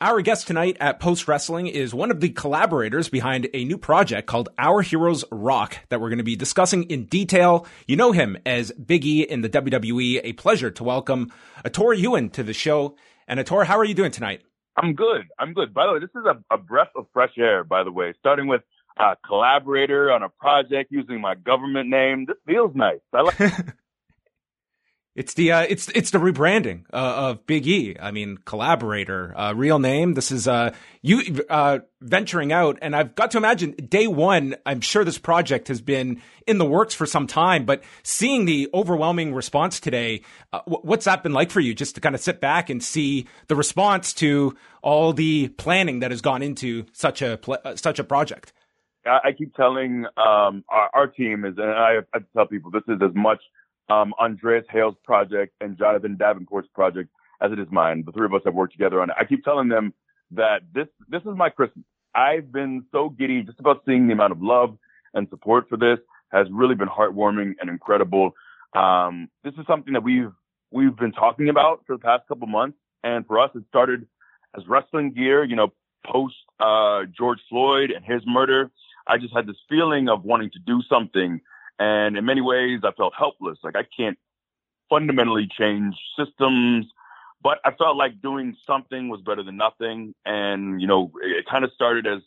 Our guest tonight at Post Wrestling is one of the collaborators behind a new project called Our Heroes Rock that we're going to be discussing in detail. You know him as Big E in the WWE. A pleasure to welcome Ettore Ewen to the show. And Ettore, how are you doing tonight? I'm good. I'm good. By the way, this is a, a breath of fresh air, by the way, starting with a collaborator on a project using my government name. This feels nice. I like It's the uh, it's it's the rebranding uh, of Big E. I mean, collaborator, uh, real name. This is uh, you uh, venturing out, and I've got to imagine day one. I'm sure this project has been in the works for some time, but seeing the overwhelming response today, uh, what's that been like for you? Just to kind of sit back and see the response to all the planning that has gone into such a pl- such a project. I, keep telling um, our, our team is, and I, I tell people this is as much um, Andreas Hale's project and Jonathan Davenport's project as it is mine. The three of us have worked together on it. I keep telling them that this this is my Christmas. I've been so giddy just about seeing the amount of love and support for this has really been heartwarming and incredible. Um, this is something that we've we've been talking about for the past couple months, and for us, it started as wrestling gear. You know, post uh, George Floyd and his murder, I just had this feeling of wanting to do something and in many ways, I felt helpless. Like I can't fundamentally change systems, but I felt like doing something was better than nothing. And, you know, it, it kind of started as,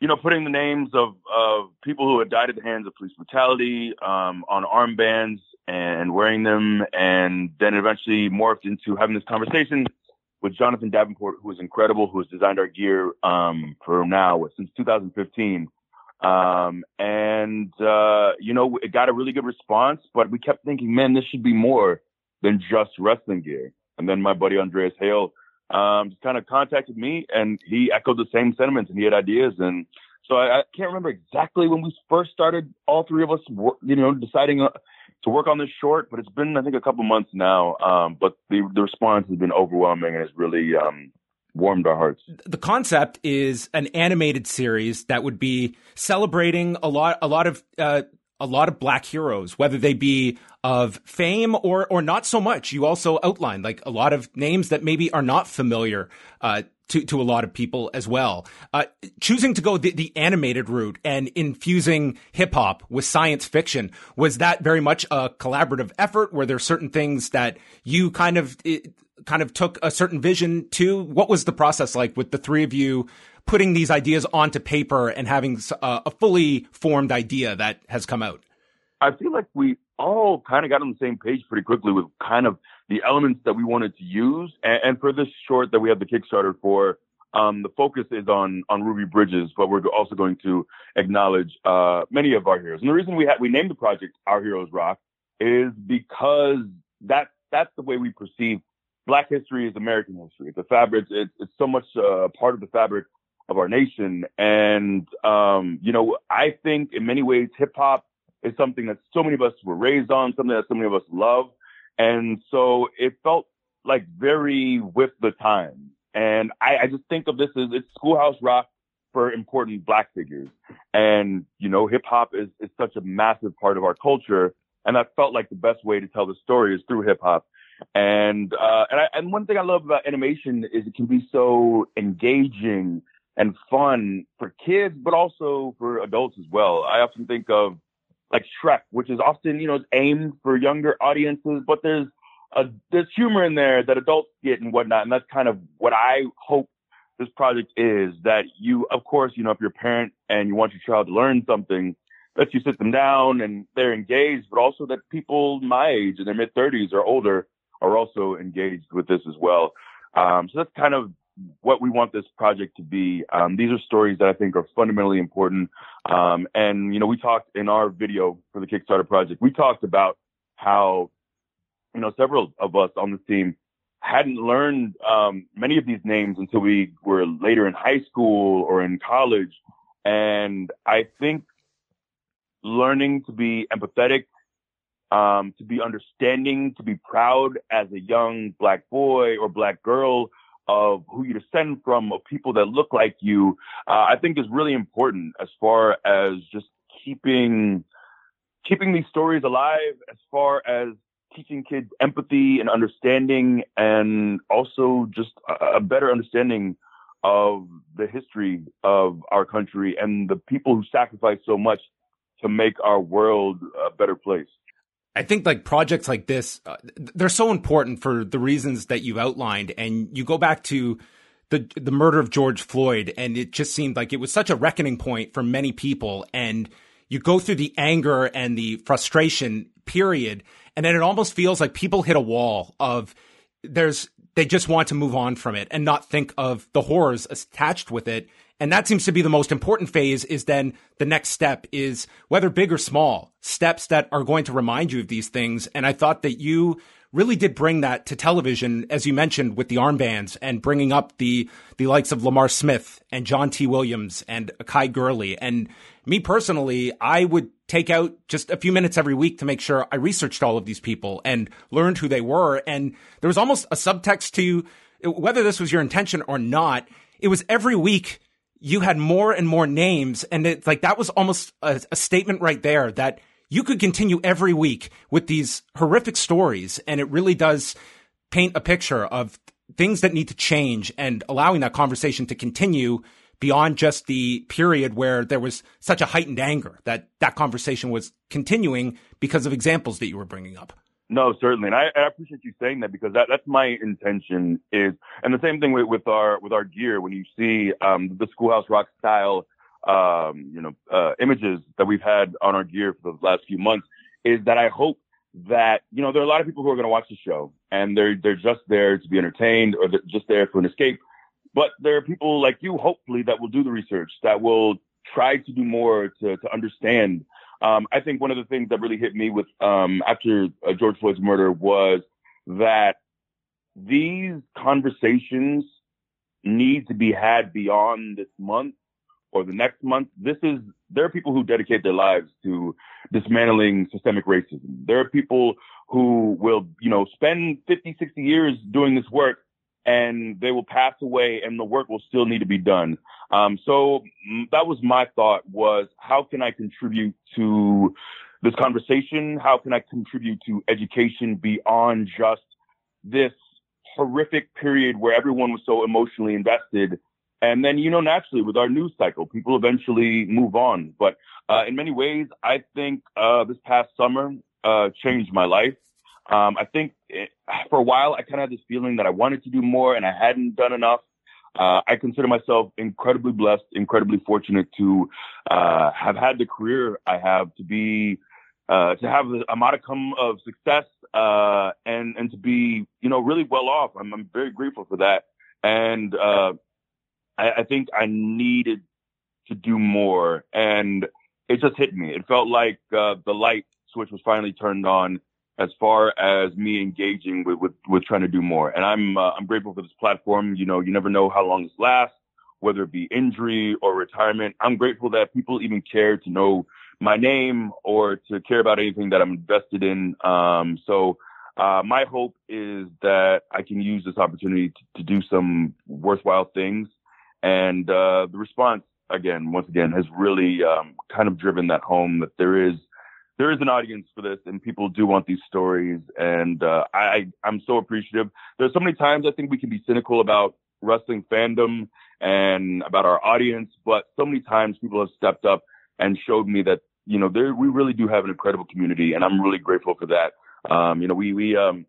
you know, putting the names of, of people who had died at the hands of police brutality, um, on armbands and wearing them. And then eventually morphed into having this conversation with Jonathan Davenport, who was incredible, who has designed our gear, um, for now since 2015. Um, and, uh, you know, it got a really good response, but we kept thinking, man, this should be more than just wrestling gear. And then my buddy Andreas Hale, um, just kind of contacted me and he echoed the same sentiments and he had ideas. And so I, I can't remember exactly when we first started, all three of us, you know, deciding uh, to work on this short, but it's been, I think, a couple months now. Um, but the, the response has been overwhelming and it's really, um, warmed our hearts. The concept is an animated series that would be celebrating a lot, a lot of, uh, a lot of black heroes, whether they be of fame or or not so much. You also outlined like a lot of names that maybe are not familiar uh, to to a lot of people as well. Uh, choosing to go the, the animated route and infusing hip hop with science fiction was that very much a collaborative effort? Were there certain things that you kind of kind of took a certain vision to? What was the process like with the three of you putting these ideas onto paper and having a, a fully formed idea that has come out? I feel like we all kind of got on the same page pretty quickly with kind of the elements that we wanted to use. And, and for this short that we have the Kickstarter for, um, the focus is on on Ruby Bridges, but we're also going to acknowledge uh, many of our heroes. And the reason we had we named the project Our Heroes Rock is because that that's the way we perceive Black history is American history. The fabric, it's, it's so much uh, part of the fabric of our nation. And, um, you know, I think in many ways, hip hop is something that so many of us were raised on, something that so many of us love. And so it felt like very with the times. And I, I just think of this as it's schoolhouse rock for important black figures. And, you know, hip hop is, is such a massive part of our culture. And I felt like the best way to tell the story is through hip hop. And uh, and, I, and one thing I love about animation is it can be so engaging and fun for kids, but also for adults as well. I often think of like Shrek, which is often you know aimed for younger audiences, but there's a there's humor in there that adults get and whatnot, and that's kind of what I hope this project is. That you, of course, you know, if you're a parent and you want your child to learn something, that you sit them down and they're engaged, but also that people my age in their mid 30s or older are also engaged with this as well. Um, so that's kind of what we want this project to be. Um, these are stories that I think are fundamentally important. Um, and, you know, we talked in our video for the Kickstarter project, we talked about how, you know, several of us on the team hadn't learned um, many of these names until we were later in high school or in college. And I think learning to be empathetic um, to be understanding, to be proud as a young black boy or black girl of who you descend from, of people that look like you, uh, I think is really important as far as just keeping keeping these stories alive, as far as teaching kids empathy and understanding, and also just a, a better understanding of the history of our country and the people who sacrificed so much to make our world a better place. I think like projects like this, uh, they're so important for the reasons that you've outlined. And you go back to the the murder of George Floyd, and it just seemed like it was such a reckoning point for many people. And you go through the anger and the frustration period, and then it almost feels like people hit a wall of there's they just want to move on from it and not think of the horrors attached with it. And that seems to be the most important phase is then the next step is whether big or small steps that are going to remind you of these things. And I thought that you really did bring that to television, as you mentioned, with the armbands and bringing up the the likes of Lamar Smith and John T. Williams and Kai Gurley. And me personally, I would take out just a few minutes every week to make sure I researched all of these people and learned who they were. And there was almost a subtext to whether this was your intention or not. It was every week you had more and more names. And it's like that was almost a, a statement right there that you could continue every week with these horrific stories, and it really does paint a picture of things that need to change and allowing that conversation to continue beyond just the period where there was such a heightened anger that that conversation was continuing because of examples that you were bringing up. No, certainly, and I, I appreciate you saying that because that, that's my intention. Is and the same thing with, with our with our gear. When you see um, the Schoolhouse Rock style um, you know, uh, images that we've had on our gear for the last few months is that I hope that, you know, there are a lot of people who are going to watch the show and they're, they're just there to be entertained or they're just there for an escape. But there are people like you, hopefully, that will do the research, that will try to do more to, to understand. Um, I think one of the things that really hit me with, um, after uh, George Floyd's murder was that these conversations need to be had beyond this month or the next month. This is, there are people who dedicate their lives to dismantling systemic racism. There are people who will, you know, spend 50, 60 years doing this work and they will pass away and the work will still need to be done. Um, so that was my thought was how can I contribute to this conversation? How can I contribute to education beyond just this horrific period where everyone was so emotionally invested and then, you know, naturally with our news cycle, people eventually move on. But uh, in many ways, I think uh, this past summer uh, changed my life. Um, I think it, for a while, I kind of had this feeling that I wanted to do more and I hadn't done enough. Uh, I consider myself incredibly blessed, incredibly fortunate to uh, have had the career I have, to be, uh, to have a modicum of success, uh, and and to be, you know, really well off. I'm, I'm very grateful for that. And I, I think I needed to do more, and it just hit me. It felt like uh, the light switch was finally turned on as far as me engaging with, with, with trying to do more. And I'm, uh, I'm grateful for this platform. You know, you never know how long this lasts, whether it be injury or retirement. I'm grateful that people even care to know my name or to care about anything that I'm invested in. Um, so, uh, my hope is that I can use this opportunity to, to do some worthwhile things and uh, the response, again, once again, has really um, kind of driven that home that there is there is an audience for this, and people do want these stories. And uh, I I'm so appreciative. There's so many times I think we can be cynical about wrestling fandom and about our audience, but so many times people have stepped up and showed me that you know there we really do have an incredible community, and I'm really grateful for that. Um, you know, we we um,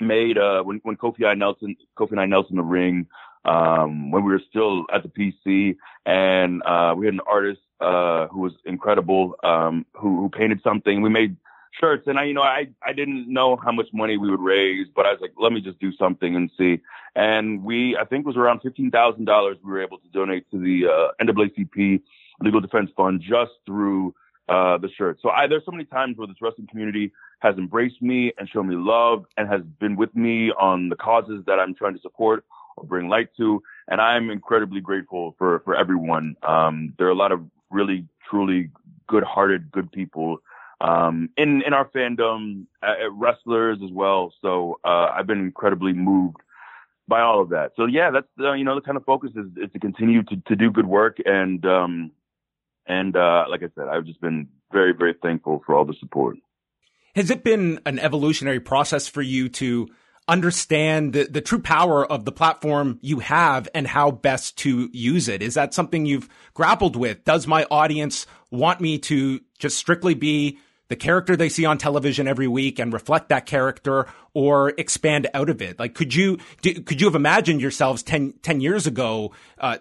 made uh, when when Kofi I Nelson Kofi and I Nelson the ring um, when we were still at the PC, and uh, we had an artist uh, who was incredible, um, who, who painted something. We made shirts, and I, you know, I I didn't know how much money we would raise, but I was like, let me just do something and see. And we, I think, it was around fifteen thousand dollars we were able to donate to the uh, NAACP Legal Defense Fund just through uh, the shirt. So I, there's so many times where this wrestling community has embraced me and shown me love and has been with me on the causes that I'm trying to support or bring light to. And I'm incredibly grateful for, for everyone. Um, there are a lot of really, truly good hearted, good people, um, in, in our fandom, uh, wrestlers as well. So, uh, I've been incredibly moved by all of that. So yeah, that's, uh, you know, the kind of focus is, is to continue to, to do good work. And, um, and, uh, like I said, I've just been very, very thankful for all the support. Has it been an evolutionary process for you to understand the, the true power of the platform you have and how best to use it? Is that something you've grappled with? Does my audience want me to just strictly be the character they see on television every week and reflect that character or expand out of it? Like, could you, do, could you have imagined yourselves 10, 10 years ago, uh,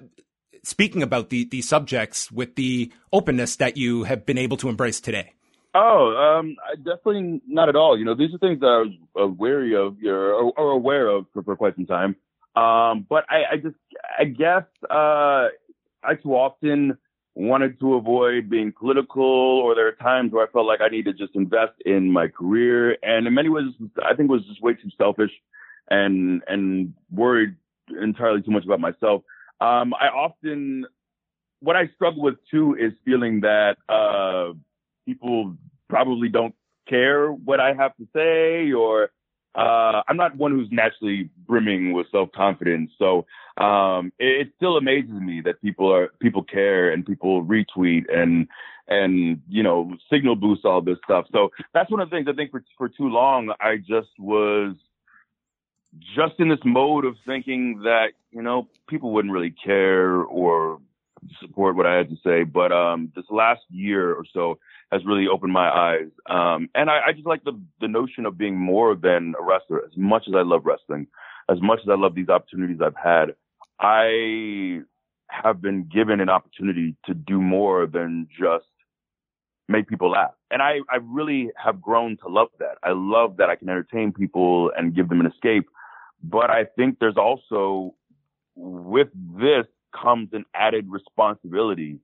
speaking about the, these subjects with the openness that you have been able to embrace today? Oh, um, definitely not at all. You know, these are things that I was uh, wary of or, or aware of for, for, quite some time. Um, but I, I, just, I guess, uh, I too often wanted to avoid being political or there are times where I felt like I need to just invest in my career. And in many ways, I think was just way too selfish and, and worried entirely too much about myself. Um, I often, what I struggle with too is feeling that, uh, people probably don't care what I have to say or uh, I'm not one who's naturally brimming with self confidence. So um, it, it, still amazes me that people are people care and people retweet and and you know signal boost all this stuff. So that's one of the things I think for for too long I just was just in this mode of thinking that you know people wouldn't really care or support what I had to say. But um, this last year or so has really opened my eyes. Um, and I, I just like the, the notion of being more than a wrestler. As much as I love wrestling, as much as I love these opportunities I've had, I have been given an opportunity to do more than just make people laugh. And I, I really have grown to love that. I love that I can entertain people and give them an escape. But I think there's also with this comes an added responsibility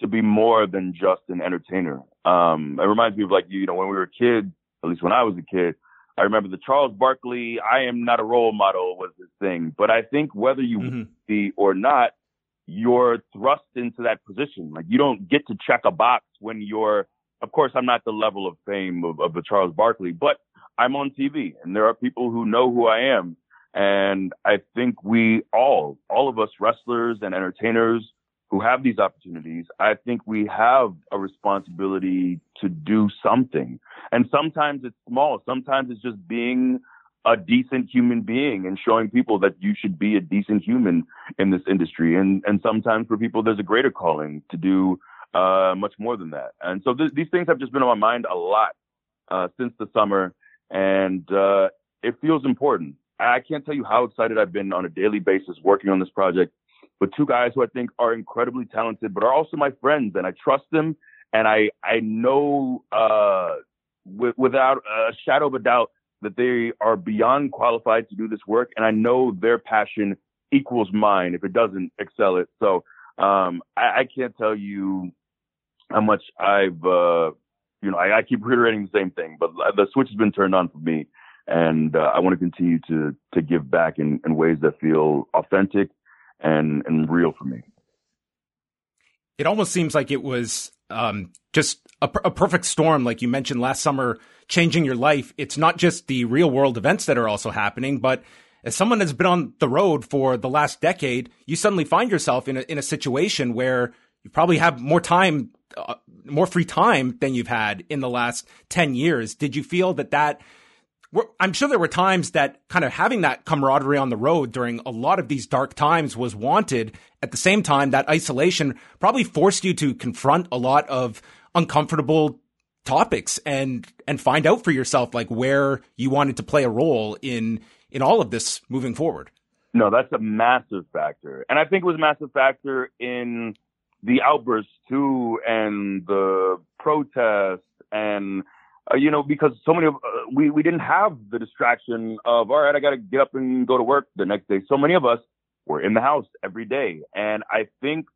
to be more than just an entertainer. Um, it reminds me of like, you know, when we were kids, at least when I was a kid, I remember the Charles Barkley, I am not a role model was his thing. But I think whether you mm-hmm. be or not, you're thrust into that position. Like you don't get to check a box when you're, of course, I'm not the level of fame of, of the Charles Barkley, but I'm on TV and there are people who know who I am. And I think we all, all of us wrestlers and entertainers who have these opportunities, I think we have a responsibility to do something. And sometimes it's small. Sometimes it's just being a decent human being and showing people that you should be a decent human in this industry. And, and sometimes for people, there's a greater calling to do, uh, much more than that. And so th- these things have just been on my mind a lot, uh, since the summer. And, uh, it feels important. I can't tell you how excited I've been on a daily basis working on this project with two guys who I think are incredibly talented, but are also my friends, and I trust them, and I I know uh, without a shadow of a doubt that they are beyond qualified to do this work, and I know their passion equals mine. If it doesn't, excel it. So um, I, I can't tell you how much I've uh, you know I, I keep reiterating the same thing, but the switch has been turned on for me and uh, I want to continue to to give back in, in ways that feel authentic and and real for me. It almost seems like it was um, just a, a, perfect storm, like you mentioned last summer, changing your life. It's not just the real world events that are also happening, but as someone that's been on the road for the last decade, you suddenly find yourself in a, in a situation where you probably have more time, uh, more free time than you've had in the last 10 years. Did you feel that that I'm sure there were times that kind of having that camaraderie on the road during a lot of these dark times was wanted. At the same time, that isolation probably forced you to confront a lot of uncomfortable topics and and find out for yourself like where you wanted to play a role in in all of this moving forward. No, that's a massive factor. And I think it was a massive factor in the outbursts too and the protests and uh, you know, because so many of uh, we we didn't have the distraction of all right, I got to get up and go to work the next day. So many of us were in the house every day, and I think,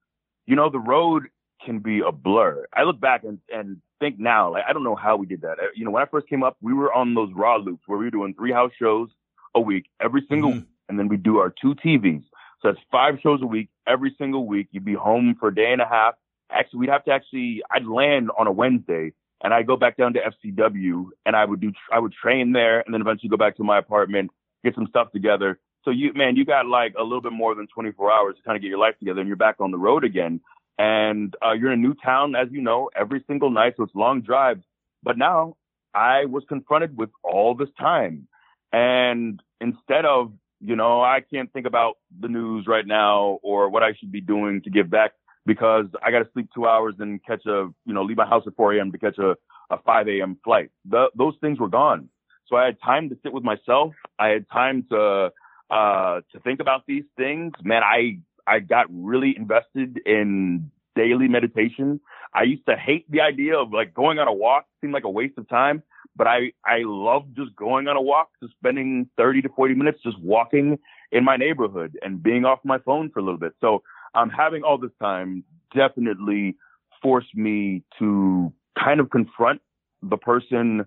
you know, the road can be a blur. I look back and and think now, like I don't know how we did that. Uh, you know, when I first came up, we were on those raw loops where we were doing three house shows a week every single, mm-hmm. week, and then we do our two TVs. So that's five shows a week every single week. You'd be home for a day and a half. Actually, we'd have to actually, I'd land on a Wednesday and I go back down to FCW and I would do, I would train there and then eventually go back to my apartment, get some stuff together. So you, man, you got like a little bit more than 24 hours to kind of get your life together and you're back on the road again. And, uh, you're in a new town, as you know, every single night. So it's long drives. But now I was confronted with all this time. And instead of, you know, I can't think about the news right now or what I should be doing to give back because I got to sleep two hours and catch a, you know, leave my house at 4 a.m. to catch a, a 5 a.m. flight. The, those things were gone. So I had time to sit with myself. I had time to, uh, to think about these things. Man, I, I got really invested in daily meditation. I used to hate the idea of like going on a walk, seemed like a waste of time, but I, I love just going on a walk, just spending 30 to 40 minutes just walking in my neighborhood and being off my phone for a little bit. So, um, having all this time definitely forced me to kind of confront the person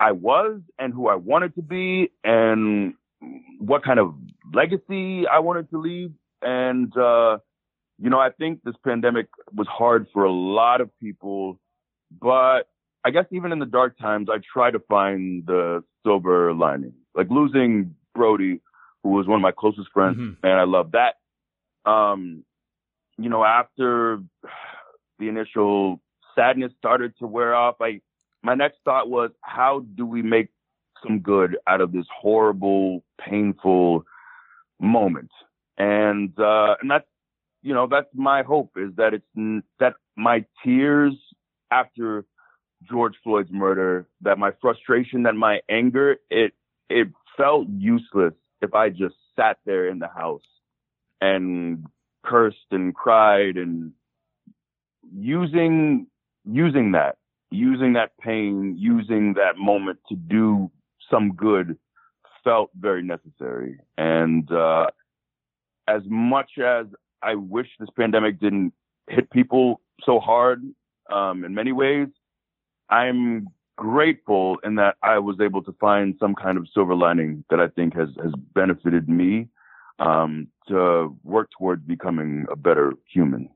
I was and who I wanted to be and what kind of legacy I wanted to leave. And, uh, you know, I think this pandemic was hard for a lot of people, but I guess even in the dark times, I try to find the silver lining. Like losing Brodie, who was one of my closest friends, mm-hmm. and I love that. Um, you know, after the initial sadness started to wear off, I my next thought was, how do we make some good out of this horrible, painful moment? And uh, and that's you know that's my hope is that it's that my tears after George Floyd's murder, that my frustration, that my anger, it it felt useless if I just sat there in the house and cursed and cried and using using that using that pain using that moment to do some good felt very necessary. And uh, as much as I wish this pandemic didn't hit people so hard um, in many ways I'm grateful in that I was able to find some kind of silver lining that I think has has benefited me um, to work towards becoming a better human.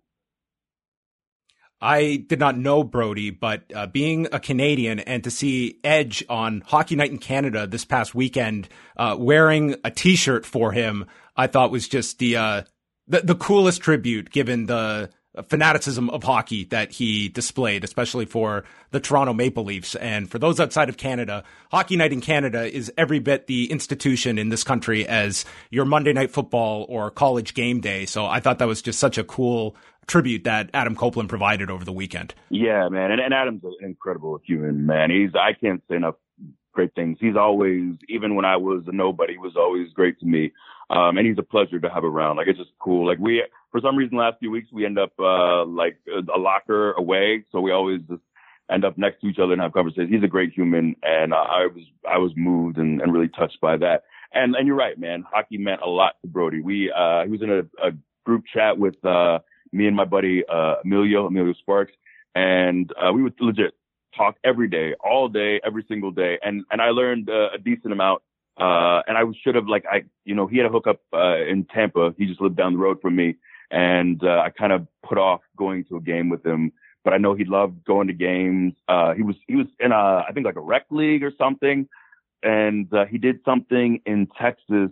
I did not know Brodie, but uh, being a Canadian and to see Edge on Hockey Night in Canada this past weekend uh, wearing a T-shirt for him, I thought was just the uh, the, the coolest tribute given the fanaticism of hockey that he displayed, especially for the Toronto Maple Leafs. And for those outside of Canada, Hockey Night in Canada is every bit the institution in this country as your Monday Night Football or college game day. So I thought that was just such a cool tribute that Adam Copeland provided over the weekend. Yeah, man. And, and Adam's an incredible human, man. He's, I can't say enough great things. He's always, even when I was a nobody, was always great to me. Um, and he's a pleasure to have around. Like it's just cool. Like we, for some reason, last few weeks we end up uh, like a locker away, so we always just end up next to each other and have conversations. He's a great human, and uh, I was I was moved and, and really touched by that. And and you're right, man. Hockey meant a lot to Brodie. We uh, he was in a, a group chat with uh, me and my buddy uh, Emilio Emilio Sparks, and uh, we would legit talk every day, all day, every single day, and and I learned uh, a decent amount uh, and I should have like, I, you know, he had a hookup, uh, in Tampa. He just lived down the road from me. And, uh, I kind of put off going to a game with him, but I know he loved going to games. Uh, he was, he was in a, I think like a rec league or something. And, uh, he did something in Texas,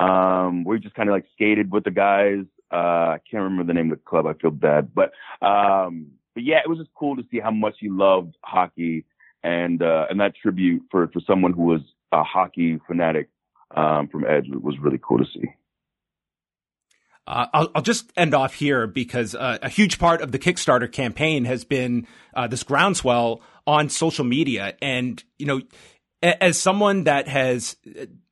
um, where he just kind of like skated with the guys. Uh, I can't remember the name of the club. I feel bad, but, um, but yeah, it was just cool to see how much he loved hockey and, uh, and that tribute for, for someone who was, a hockey fanatic um, from Edge was really cool to see. Uh, I'll, I'll, just end off here because uh, a huge part of the Kickstarter campaign has been uh, this groundswell on social media. And, you know, as someone that has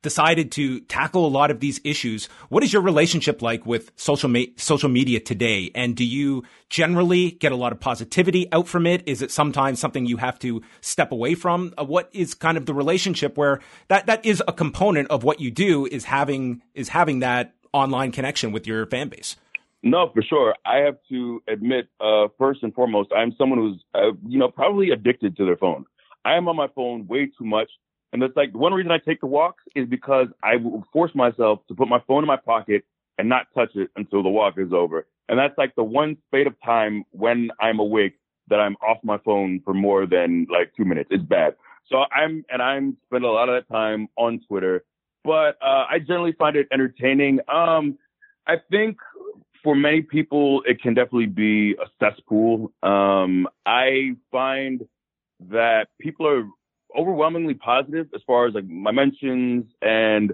decided to tackle a lot of these issues, what is your relationship like with social social media today? And do you generally get a lot of positivity out from it? Is it sometimes something you have to step away from? Uh, what is kind of the relationship where that that is a component of what you do is having is having that online connection with your fan base? No, for sure. I have to admit, uh, first and foremost, I'm someone who's, uh, you know, probably addicted to their phone. I am on my phone way too much. And it's like the one reason I take the walks is because I will force myself to put my phone in my pocket and not touch it until the walk is over. And that's like the one spate of time when I'm awake that I'm off my phone for more than like two minutes. It's bad. So I'm, and I'm spend a lot of that time on Twitter, but, uh, I generally find it entertaining. Um, I think for many people, it can definitely be a cesspool. Um, I find that people are overwhelmingly positive as far as like my mentions and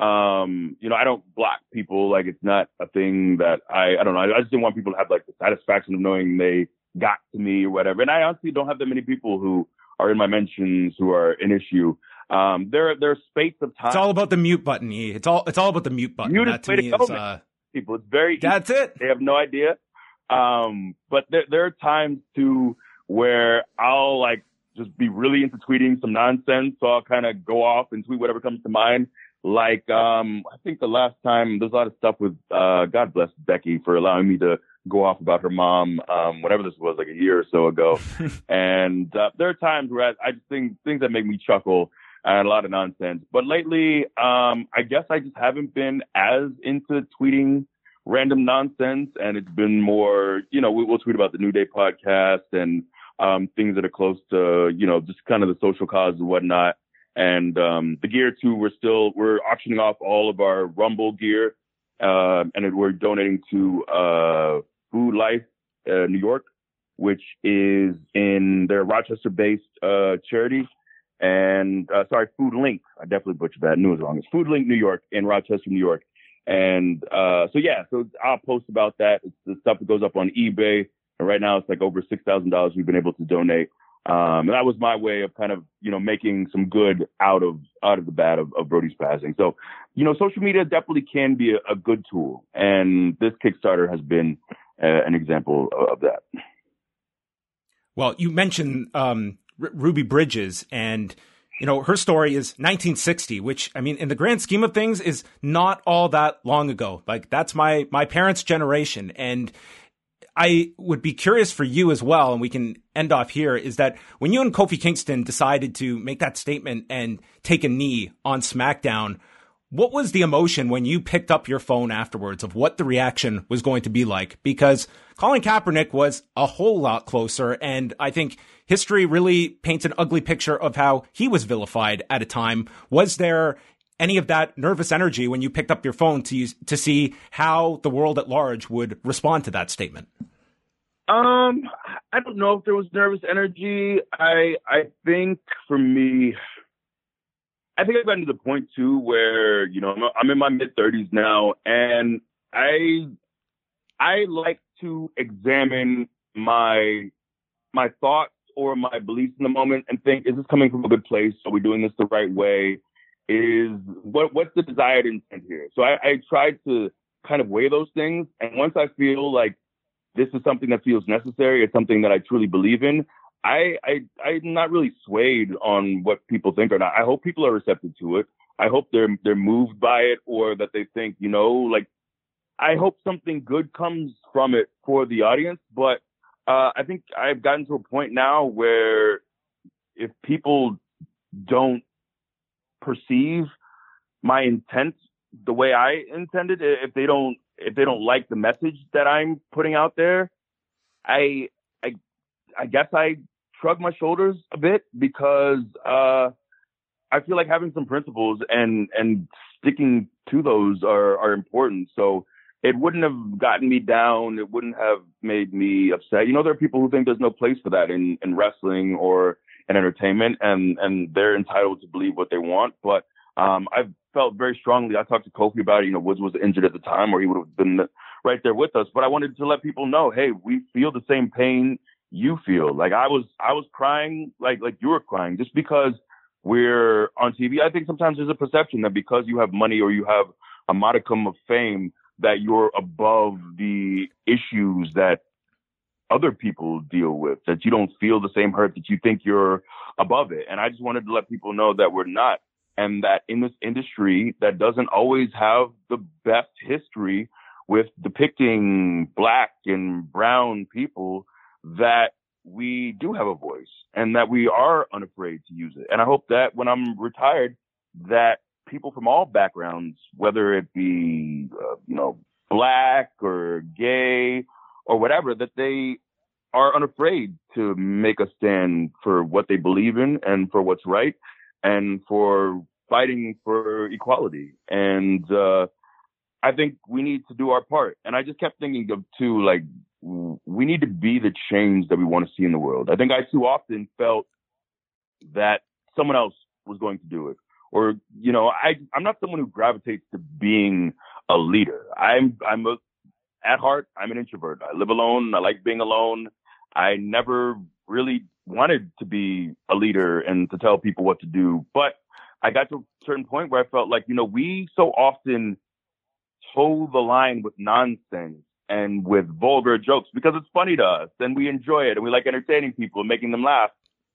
um, you know, I don't block people. Like it's not a thing that I, I don't know. I, I just didn't want people to have like the satisfaction of knowing they got to me or whatever. And I honestly don't have that many people who are in my mentions who are an issue. Um, there, there are space of time. It's all about the mute button. E. It's all, it's all about the mute button. Mute that to me is, uh, people. It's very, that's easy. it. They have no idea. Um, but there, there are times too where I'll like just be really into tweeting some nonsense. So I'll kind of go off and tweet whatever comes to mind. Like, um, I think the last time there's a lot of stuff with, uh, God bless Becky for allowing me to go off about her mom, um, whatever this was, like a year or so ago. and, uh, there are times where I, I just think things that make me chuckle and a lot of nonsense. But lately, um, I guess I just haven't been as into tweeting random nonsense and it's been more, you know, we, will tweet about the New Day podcast and, um, things that are close to, you know, just kind of the social cause and whatnot. And um, the gear too, we're still we're auctioning off all of our Rumble gear, uh, and we're donating to uh, Food Life uh, New York, which is in their Rochester-based uh, charity. And uh, sorry, Food Link. I definitely butchered that. I knew it was wrong. It's Food Link New York in Rochester, New York. And uh, so yeah, so I'll post about that. It's the stuff that goes up on eBay. And right now it's like over six thousand dollars we've been able to donate. Um, and that was my way of kind of, you know, making some good out of, out of the bad of, of Brodie's passing. So, you know, social media definitely can be a, a good tool. And this Kickstarter has been uh, an example of that. Well, you mentioned, um, R- Ruby Bridges and, you know, her story is 1960, which I mean, in the grand scheme of things is not all that long ago. Like that's my, my parents' generation. And I would be curious for you as well, and we can end off here, is that when you and Kofi Kingston decided to make that statement and take a knee on SmackDown, what was the emotion when you picked up your phone afterwards of what the reaction was going to be like? Because Colin Kaepernick was a whole lot closer, and I think history really paints an ugly picture of how he was vilified at a time. Was there any of that nervous energy when you picked up your phone to use, to see how the world at large would respond to that statement? Um, I don't know if there was nervous energy. I I think for me, I think I've gotten to the point too where you know I'm, in my mid 30s now, and I I like to examine my my thoughts or my beliefs in the moment and think, is this coming from a good place? Are we doing this the right way? is what what's the desired intent here? So I, I tried to kind of weigh those things, and once I feel like this is something that feels necessary, it's something that I truly believe in. I, I I'm not really swayed on what people think or not. I hope people are receptive to it. I hope they're they're moved by it or that they think, you know, like I hope something good comes from it for the audience. But uh, I think I've gotten to a point now where if people don't perceive my intent the way I intended. If they don't, if they don't like the message that I'm putting out there, I, I, I guess I shrug my shoulders a bit because, uh, I feel like having some principles and, and sticking to those are, are important. So it wouldn't have gotten me down. It wouldn't have made me upset. You know, there are people who think there's no place for that in, in wrestling or in entertainment, and and they're entitled to believe what they want. But um, I've felt very strongly. I talked to Kofi about it. You know, Woods was injured at the time, or he would have been right there with us. But I wanted to let people know, hey, we feel the same pain you feel. Like I was, I was crying, like like you were crying, just because we're on TV. I think sometimes there's a perception that because you have money or you have a modicum of fame, that you're above the issues that other people deal with, that you don't feel the same hurt, that you think you're above it. And I just wanted to let people know that we're not. And that in this industry that doesn't always have the best history with depicting black and brown people, that we do have a voice and that we are unafraid to use it. And I hope that when I'm retired, that people from all backgrounds, whether it be, uh, you know, black or gay or whatever, that they are unafraid to make a stand for what they believe in and for what's right and for fighting for equality. And, uh, I think we need to do our part. And I just kept thinking of too, like, we need to be the change that we want to see in the world. I think I too often felt that someone else was going to do it. Or, you know, I, I'm not someone who gravitates to being a leader. I'm, I'm a, at heart, I'm an introvert. I live alone. I like being alone. I never really wanted to be a leader and to tell people what to do. But I got to a certain point where I felt like, you know, we so often toe the line with nonsense and with vulgar jokes because it's funny to us and we enjoy it and we like entertaining people and making them laugh.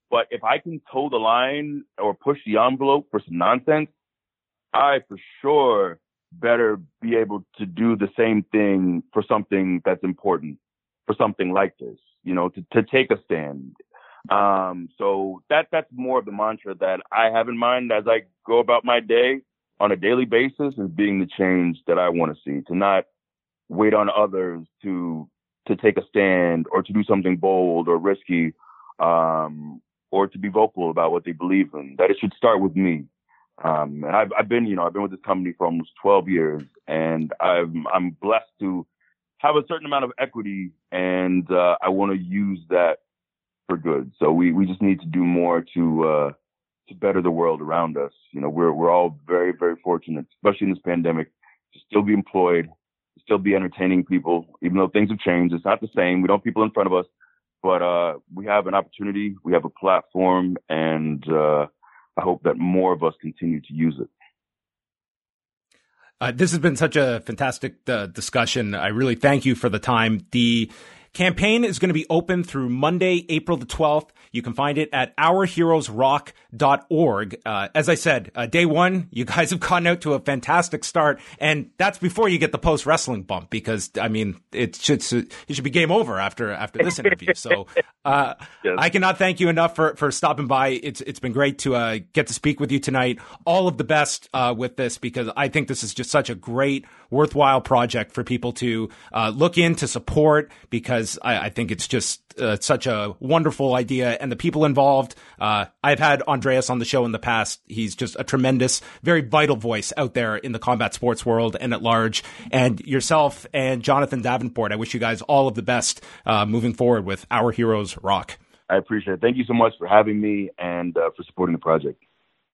But if I can toe the line or push the envelope for some nonsense, I for sure better be able to do the same thing for something that's important, for something like this, you know, to, to take a stand. Um, so that, that's more of the mantra that I have in mind as I go about my day on a daily basis is being the change that I want to see, to not wait on others to, to take a stand or to do something bold or risky, um, or to be vocal about what they believe in, that it should start with me. Um, and I've, I've been, you know, I've been with this company for almost 12 years and I'm, I'm blessed to have a certain amount of equity and, uh, I want to use that for good. So we, we just need to do more to, uh, to better the world around us. You know, we're, we're all very, very fortunate, especially in this pandemic, to still be employed, to still be entertaining people, even though things have changed. It's not the same. We don't have people in front of us, but, uh, we have an opportunity. We have a platform and, uh, I hope that more of us continue to use it. Uh, this has been such a fantastic uh, discussion. I really thank you for the time. The Campaign is going to be open through Monday, April the 12th. You can find it at ourheroesrock.org. Uh, as I said, uh, day one, you guys have gotten out to a fantastic start. And that's before you get the post wrestling bump because, I mean, it should, it should be game over after, after this interview. So, uh, yes. I cannot thank you enough for, for stopping by. It's, it's been great to, uh, get to speak with you tonight. All of the best, uh, with this because I think this is just such a great, worthwhile project for people to, uh, look in to support because because I, I think it's just uh, such a wonderful idea and the people involved. Uh, I've had Andreas on the show in the past. He's just a tremendous, very vital voice out there in the combat sports world and at large. And yourself and Jonathan Davenport, I wish you guys all of the best uh, moving forward with Our Heroes Rock. I appreciate it. Thank you so much for having me and uh, for supporting the project.